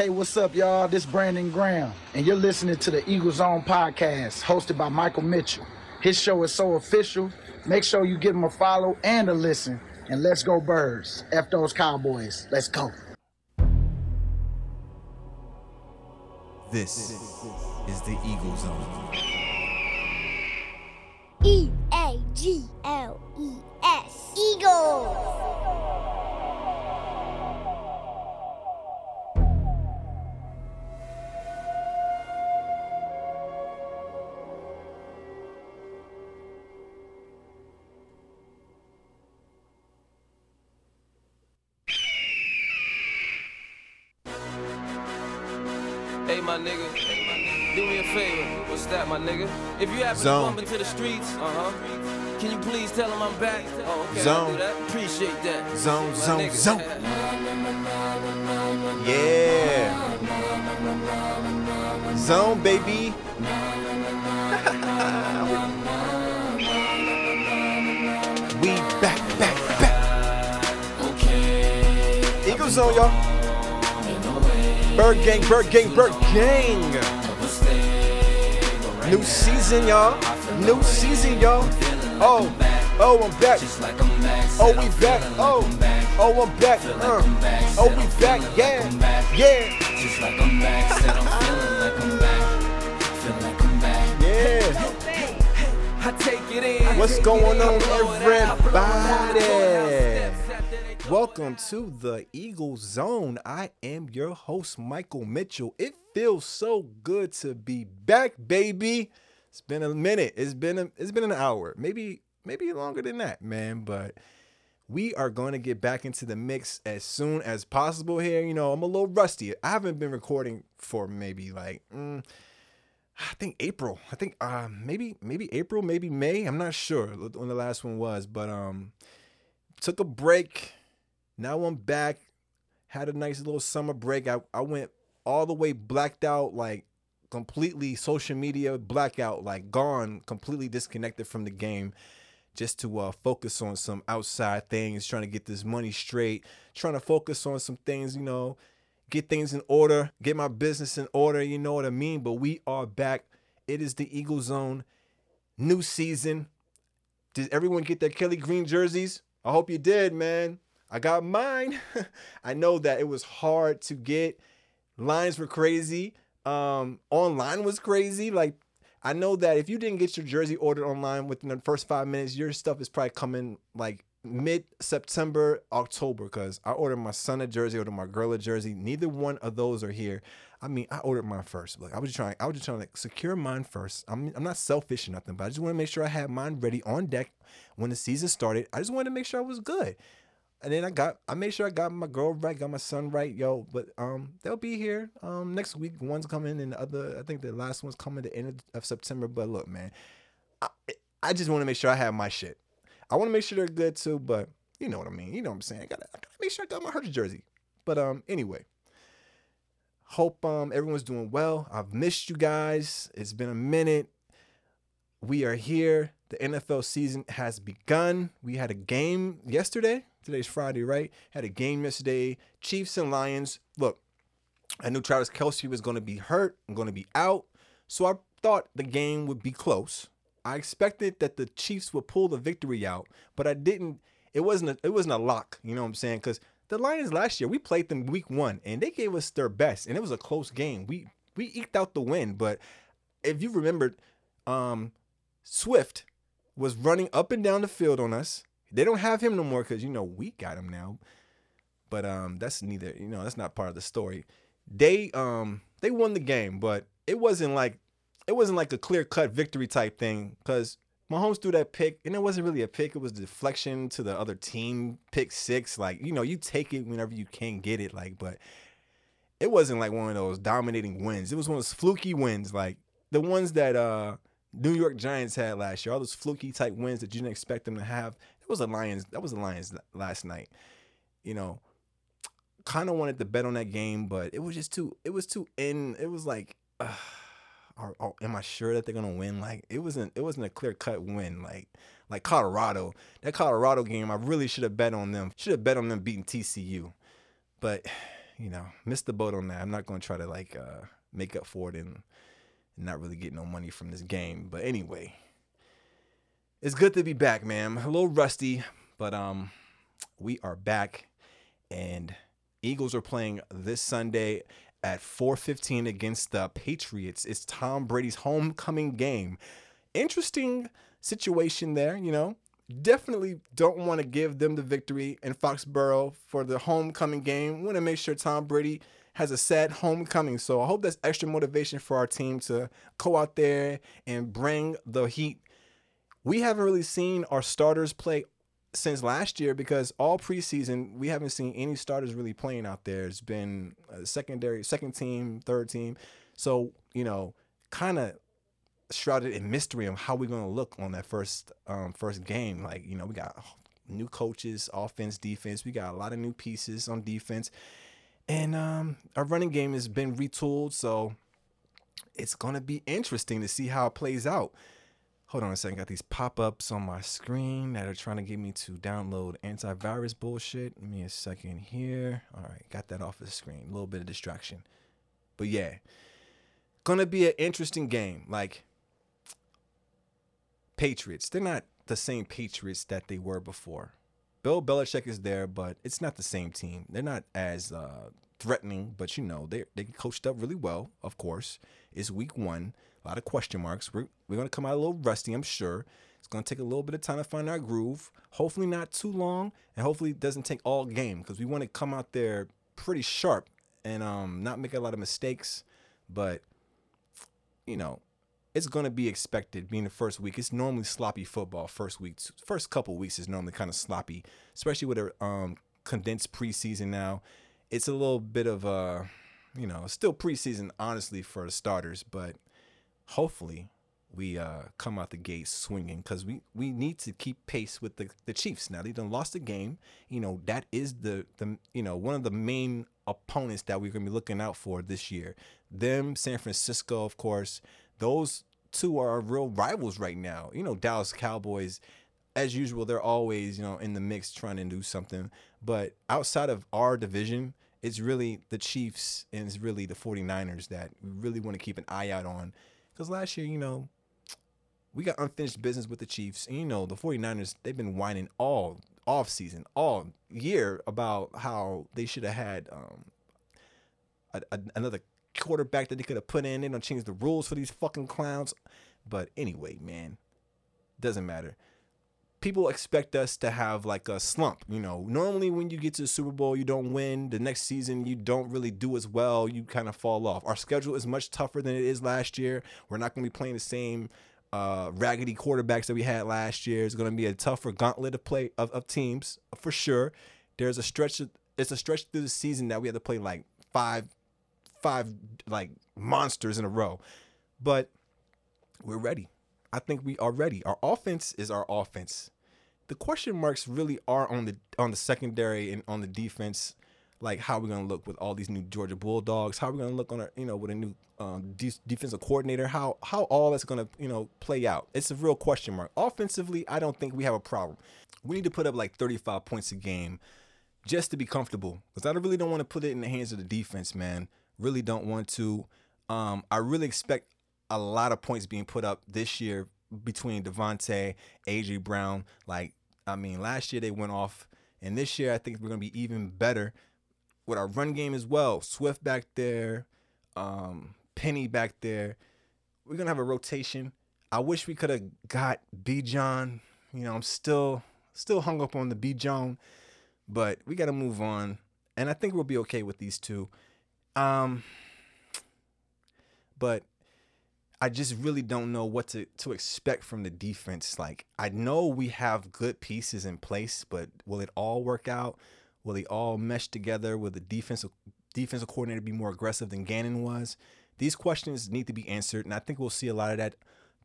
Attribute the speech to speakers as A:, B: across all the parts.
A: Hey, what's up, y'all? This Brandon Graham, and you're listening to the Eagle Zone podcast hosted by Michael Mitchell. His show is so official. Make sure you give him a follow and a listen. And let's go, birds. F those Cowboys. Let's go.
B: This is the Eagle Zone.
C: E A G L E
D: my nigga. Do me a favor. What's that, my nigga? If you happen
B: Zone.
D: to bump into the streets, uh huh. Can you please tell them I'm back? Oh, okay.
B: Zone.
D: do that. Appreciate that.
B: Zone,
D: My
B: zone,
D: nigga.
B: zone. Yeah. Zone, baby. we back, back, back. Okay. Eagle Zone, y'all. Bird gang, bird gang, bird gang. New season, y'all. New season, y'all. Oh, oh, I'm back. Oh, we back. Oh, oh, I'm back. Uh. Oh, we back. Yeah, yeah, yeah.
D: I take it in.
B: What's going on, everybody? Welcome to the Eagle Zone. I am your host, Michael Mitchell. It feels so good to be back, baby. It's been a minute. It's been a, it's been an hour, maybe maybe longer than that, man. But we are going to get back into the mix as soon as possible here. You know, I'm a little rusty. I haven't been recording for maybe like. mm, I think April. I think uh, maybe maybe April, maybe May. I'm not sure when the last one was, but um, took a break. Now I'm back. Had a nice little summer break. I, I went all the way blacked out, like completely social media blackout, like gone, completely disconnected from the game, just to uh, focus on some outside things, trying to get this money straight, trying to focus on some things, you know, get things in order, get my business in order, you know what I mean? But we are back. It is the Eagle Zone, new season. Did everyone get their Kelly Green jerseys? I hope you did, man. I got mine. I know that it was hard to get. Lines were crazy. Um, online was crazy. Like, I know that if you didn't get your jersey ordered online within the first five minutes, your stuff is probably coming like mid September, October. Cause I ordered my son a jersey, ordered my girl a jersey. Neither one of those are here. I mean, I ordered mine first. Like I was just trying, I was just trying to like, secure mine first. I'm, I'm not selfish or nothing, but I just want to make sure I had mine ready on deck when the season started. I just wanted to make sure I was good. And then I got, I made sure I got my girl right, got my son right, yo. But um, they'll be here um next week. One's coming, and the other, I think the last one's coming the end of, September. But look, man, I, I just want to make sure I have my shit. I want to make sure they're good too, but you know what I mean. You know what I'm saying. I gotta, I gotta make sure I got my Hurts jersey. But um, anyway, hope um everyone's doing well. I've missed you guys. It's been a minute. We are here. The NFL season has begun. We had a game yesterday. Today's Friday, right? Had a game yesterday. Chiefs and Lions. Look, I knew Travis Kelce was going to be hurt and going to be out. So I thought the game would be close. I expected that the Chiefs would pull the victory out, but I didn't. It wasn't. A, it wasn't a lock. You know what I'm saying? Because the Lions last year, we played them week one, and they gave us their best, and it was a close game. We we eked out the win, but if you remembered, um, Swift was running up and down the field on us. They don't have him no more because you know we got him now. But um, that's neither. You know, that's not part of the story. They um they won the game, but it wasn't like it wasn't like a clear cut victory type thing because Mahomes threw that pick, and it wasn't really a pick. It was deflection to the other team, pick six. Like you know, you take it whenever you can get it. Like, but it wasn't like one of those dominating wins. It was one of those fluky wins, like the ones that uh New York Giants had last year. All those fluky type wins that you didn't expect them to have. Was the Lions. That was the Lions last night. You know, kind of wanted to bet on that game, but it was just too. It was too in. It was like. Uh, are, are- am I sure that they're gonna win? Like it wasn't it wasn't a clear cut win. Like like Colorado, that Colorado game, I really should have bet on them. Should have bet on them beating TCU, but you know, missed the boat on that. I'm not to try to like uh, make up for it and not really get no money from this game. But anyway, it's good to be back, man. A little rusty, but um, we are back, and Eagles are playing this Sunday at 4:15 against the Patriots. It's Tom Brady's homecoming game. Interesting situation there, you know. Definitely don't want to give them the victory in Foxborough for the homecoming game. Want to make sure Tom Brady has a sad homecoming. So I hope that's extra motivation for our team to go out there and bring the heat. We haven't really seen our starters play since last year because all preseason we haven't seen any starters really playing out there. It's been secondary, second team, third team. So you know, kind of shrouded in mystery on how we're going to look on that first um, first game. Like you know, we got new coaches, offense, defense. We got a lot of new pieces on defense, and um, our running game has been retooled. So it's going to be interesting to see how it plays out. Hold on a second. Got these pop ups on my screen that are trying to get me to download antivirus bullshit. Give me a second here. All right, got that off the screen. A little bit of distraction. But yeah, gonna be an interesting game. Like, Patriots, they're not the same Patriots that they were before. Bill Belichick is there, but it's not the same team. They're not as uh, threatening, but you know, they they coached up really well, of course. It's week one. A lot of question marks. We're, we're going to come out a little rusty, I'm sure. It's going to take a little bit of time to find our groove. Hopefully, not too long, and hopefully, it doesn't take all game because we want to come out there pretty sharp and um, not make a lot of mistakes. But, you know, it's going to be expected being the first week. It's normally sloppy football first week. First couple weeks is normally kind of sloppy, especially with a um, condensed preseason now. It's a little bit of a, you know, still preseason, honestly, for the starters, but hopefully we uh, come out the gate swinging because we, we need to keep pace with the, the Chiefs. Now they done lost the game. You know that is the the you know one of the main opponents that we're gonna be looking out for this year. Them, San Francisco, of course. Those two are our real rivals right now. You know Dallas Cowboys. As usual, they're always, you know, in the mix trying to do something. But outside of our division, it's really the Chiefs and it's really the 49ers that we really want to keep an eye out on because last year, you know, we got unfinished business with the Chiefs. And, you know, the 49ers, they've been whining all off season, all year about how they should have had um, a, a, another quarterback that they could have put in. They don't change the rules for these fucking clowns. But anyway, man, doesn't matter people expect us to have like a slump. You know, normally when you get to the Super Bowl, you don't win. The next season, you don't really do as well. You kind of fall off. Our schedule is much tougher than it is last year. We're not going to be playing the same uh, raggedy quarterbacks that we had last year. It's going to be a tougher gauntlet of play of, of teams for sure. There's a stretch. It's a stretch through the season that we have to play like five, five like monsters in a row, but we're ready. I think we are ready. Our offense is our offense. The question marks really are on the on the secondary and on the defense. Like how we're gonna look with all these new Georgia Bulldogs. How we're gonna look on our you know with a new um, de- defensive coordinator. How how all that's gonna you know play out. It's a real question mark. Offensively, I don't think we have a problem. We need to put up like 35 points a game just to be comfortable. Because I really don't want to put it in the hands of the defense, man. Really don't want to. Um, I really expect a lot of points being put up this year between DeVonta, AJ Brown. Like, I mean, last year they went off, and this year I think we're gonna be even better with our run game as well. Swift back there, um, Penny back there. We're gonna have a rotation. I wish we could have got Bijan. You know, I'm still still hung up on the Bijan, but we got to move on, and I think we'll be okay with these two. Um, but I just really don't know what to, to expect from the defense. Like, I know we have good pieces in place, but will it all work out? Will they all mesh together? Will the defensive defensive coordinator be more aggressive than Gannon was? These questions need to be answered, and I think we'll see a lot of that.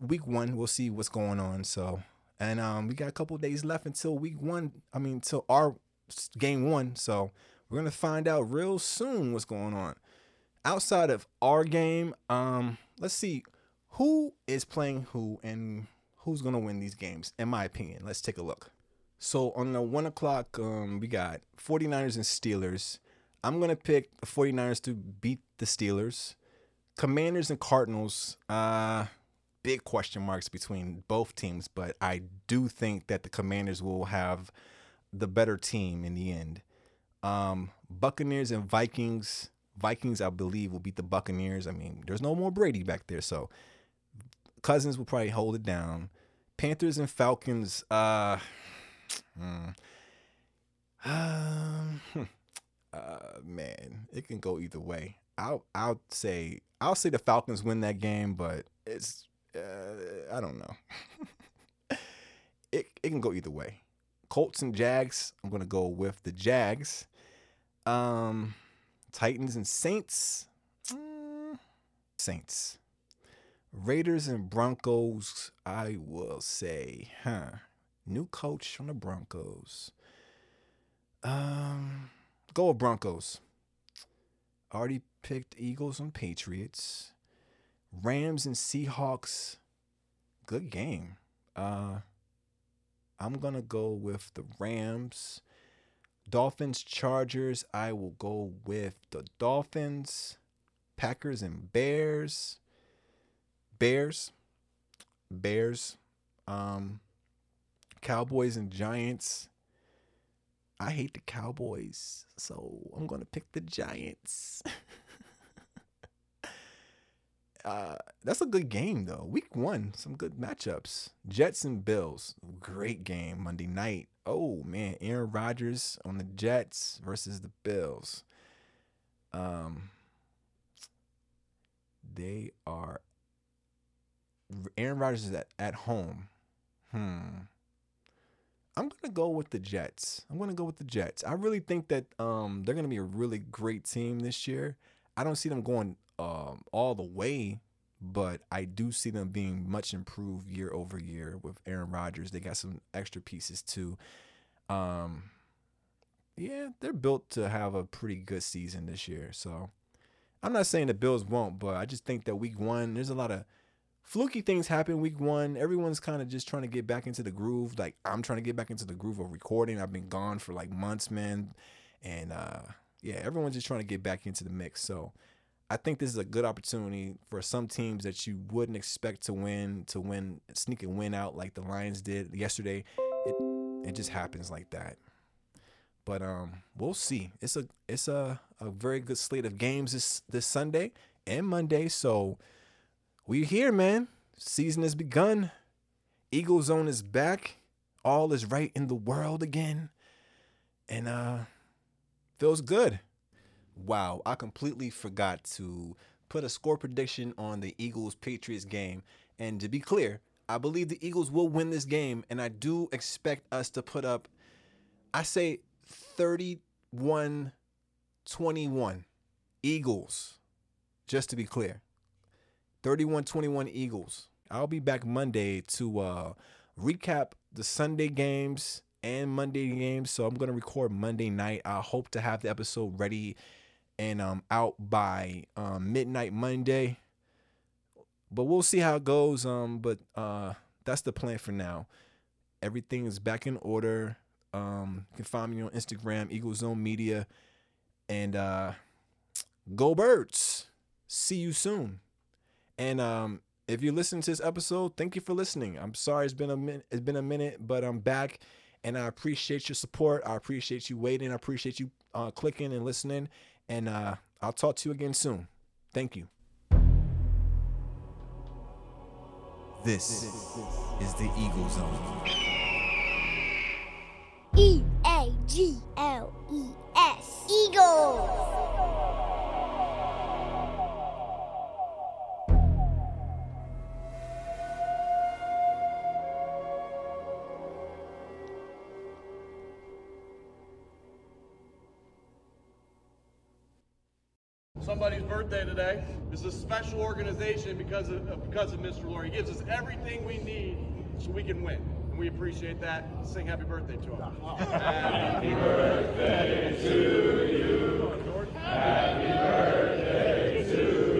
B: Week one, we'll see what's going on. So, and um, we got a couple days left until week one. I mean, until our game one. So we're gonna find out real soon what's going on. Outside of our game, um, let's see who is playing who and who's gonna win these games, in my opinion. Let's take a look. So on the one o'clock, um, we got 49ers and Steelers. I'm going to pick the 49ers to beat the Steelers. Commanders and Cardinals, uh, big question marks between both teams, but I do think that the Commanders will have the better team in the end. Um, Buccaneers and Vikings. Vikings, I believe, will beat the Buccaneers. I mean, there's no more Brady back there, so Cousins will probably hold it down. Panthers and Falcons. Uh, um, uh, man, it can go either way. I'll I'll say I'll say the Falcons win that game, but it's uh, I don't know. it it can go either way. Colts and Jags. I'm gonna go with the Jags. Um, Titans and Saints. Mm, Saints. Raiders and Broncos. I will say, huh? New coach on the Broncos. Um, go with Broncos. Already picked Eagles and Patriots. Rams and Seahawks. Good game. Uh, I'm gonna go with the Rams. Dolphins, Chargers. I will go with the Dolphins. Packers and Bears. Bears. Bears. Um, Cowboys and Giants. I hate the Cowboys, so I'm gonna pick the Giants. uh, that's a good game though. Week one, some good matchups. Jets and Bills, great game Monday night. Oh man, Aaron Rodgers on the Jets versus the Bills. Um, they are. Aaron Rodgers is at, at home. Hmm. I'm gonna go with the Jets. I'm gonna go with the Jets. I really think that um, they're gonna be a really great team this year. I don't see them going um, all the way, but I do see them being much improved year over year with Aaron Rodgers. They got some extra pieces too. Um, yeah, they're built to have a pretty good season this year. So I'm not saying the Bills won't, but I just think that week one, there's a lot of fluky things happen week one. Everyone's kind of just trying to get back into the groove. Like I'm trying to get back into the groove of recording. I've been gone for like months, man. And uh yeah, everyone's just trying to get back into the mix. So I think this is a good opportunity for some teams that you wouldn't expect to win to win sneak and win out like the Lions did yesterday. It it just happens like that. But um we'll see. It's a it's a, a very good slate of games this this Sunday and Monday. So we here, man. Season has begun. Eagle Zone is back. All is right in the world again. And uh feels good. Wow, I completely forgot to put a score prediction on the Eagles Patriots game. And to be clear, I believe the Eagles will win this game and I do expect us to put up I say 31 21 Eagles. Just to be clear. 31 21 Eagles. I'll be back Monday to uh, recap the Sunday games and Monday games. So I'm to record Monday night. I hope to have the episode ready and um, out by um, midnight Monday. But we'll see how it goes. Um, but uh, that's the plan for now. Everything is back in order. Um, you can find me on Instagram, Eagle Zone Media, and uh, go birds. See you soon. And um, if you listen to this episode, thank you for listening. I'm sorry it's been a minute. It's been a minute, but I'm back, and I appreciate your support. I appreciate you waiting. I appreciate you uh, clicking and listening. And uh, I'll talk to you again soon. Thank you. This is the Eagle Zone.
E: Birthday today. This is a special organization because of because of Mr. Lurie. He gives us everything we need so we can win. And we appreciate that. Sing happy birthday to him. happy birthday to you. Happy birthday to you.